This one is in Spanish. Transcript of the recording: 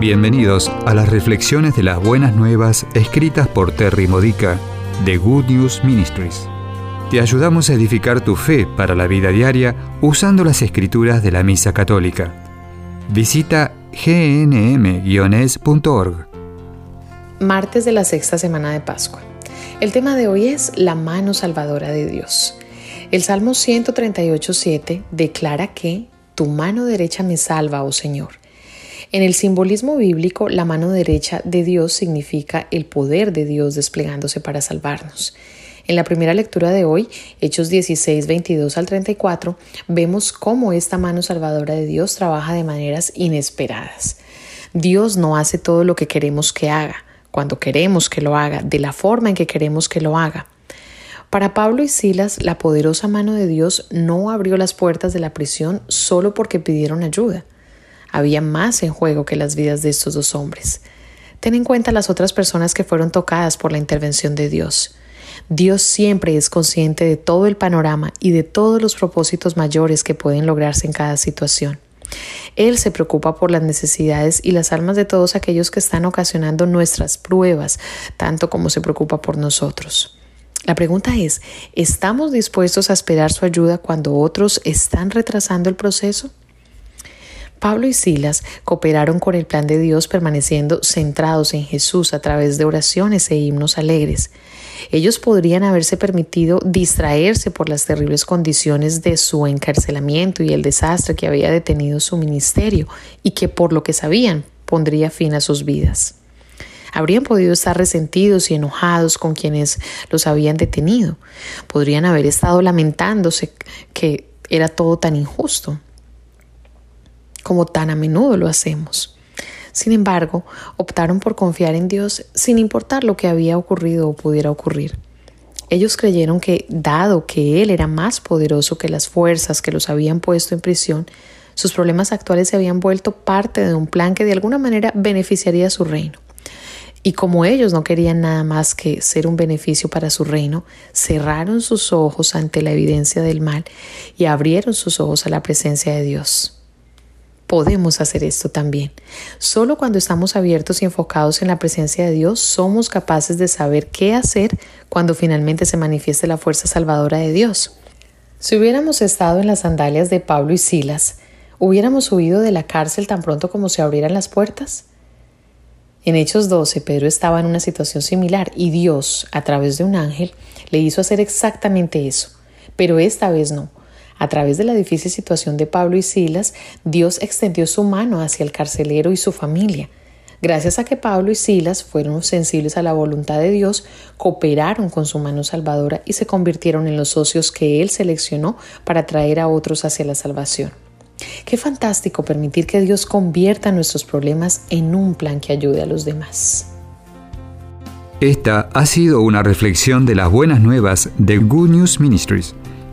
Bienvenidos a las reflexiones de las buenas nuevas escritas por Terry Modica de Good News Ministries. Te ayudamos a edificar tu fe para la vida diaria usando las escrituras de la Misa Católica. Visita gnm-es.org. Martes de la sexta semana de Pascua. El tema de hoy es la mano salvadora de Dios. El Salmo 138.7 declara que Tu mano derecha me salva, oh Señor. En el simbolismo bíblico, la mano derecha de Dios significa el poder de Dios desplegándose para salvarnos. En la primera lectura de hoy, Hechos 16, 22 al 34, vemos cómo esta mano salvadora de Dios trabaja de maneras inesperadas. Dios no hace todo lo que queremos que haga, cuando queremos que lo haga, de la forma en que queremos que lo haga. Para Pablo y Silas, la poderosa mano de Dios no abrió las puertas de la prisión solo porque pidieron ayuda. Había más en juego que las vidas de estos dos hombres. Ten en cuenta las otras personas que fueron tocadas por la intervención de Dios. Dios siempre es consciente de todo el panorama y de todos los propósitos mayores que pueden lograrse en cada situación. Él se preocupa por las necesidades y las almas de todos aquellos que están ocasionando nuestras pruebas, tanto como se preocupa por nosotros. La pregunta es, ¿estamos dispuestos a esperar su ayuda cuando otros están retrasando el proceso? Pablo y Silas cooperaron con el plan de Dios permaneciendo centrados en Jesús a través de oraciones e himnos alegres. Ellos podrían haberse permitido distraerse por las terribles condiciones de su encarcelamiento y el desastre que había detenido su ministerio y que por lo que sabían pondría fin a sus vidas. Habrían podido estar resentidos y enojados con quienes los habían detenido. Podrían haber estado lamentándose que era todo tan injusto como tan a menudo lo hacemos. Sin embargo, optaron por confiar en Dios sin importar lo que había ocurrido o pudiera ocurrir. Ellos creyeron que, dado que Él era más poderoso que las fuerzas que los habían puesto en prisión, sus problemas actuales se habían vuelto parte de un plan que de alguna manera beneficiaría su reino. Y como ellos no querían nada más que ser un beneficio para su reino, cerraron sus ojos ante la evidencia del mal y abrieron sus ojos a la presencia de Dios podemos hacer esto también. Solo cuando estamos abiertos y enfocados en la presencia de Dios somos capaces de saber qué hacer cuando finalmente se manifieste la fuerza salvadora de Dios. Si hubiéramos estado en las sandalias de Pablo y Silas, ¿hubiéramos huido de la cárcel tan pronto como se abrieran las puertas? En Hechos 12, Pedro estaba en una situación similar y Dios, a través de un ángel, le hizo hacer exactamente eso, pero esta vez no. A través de la difícil situación de Pablo y Silas, Dios extendió su mano hacia el carcelero y su familia. Gracias a que Pablo y Silas fueron sensibles a la voluntad de Dios, cooperaron con su mano salvadora y se convirtieron en los socios que Él seleccionó para traer a otros hacia la salvación. Qué fantástico permitir que Dios convierta nuestros problemas en un plan que ayude a los demás. Esta ha sido una reflexión de las buenas nuevas de Good News Ministries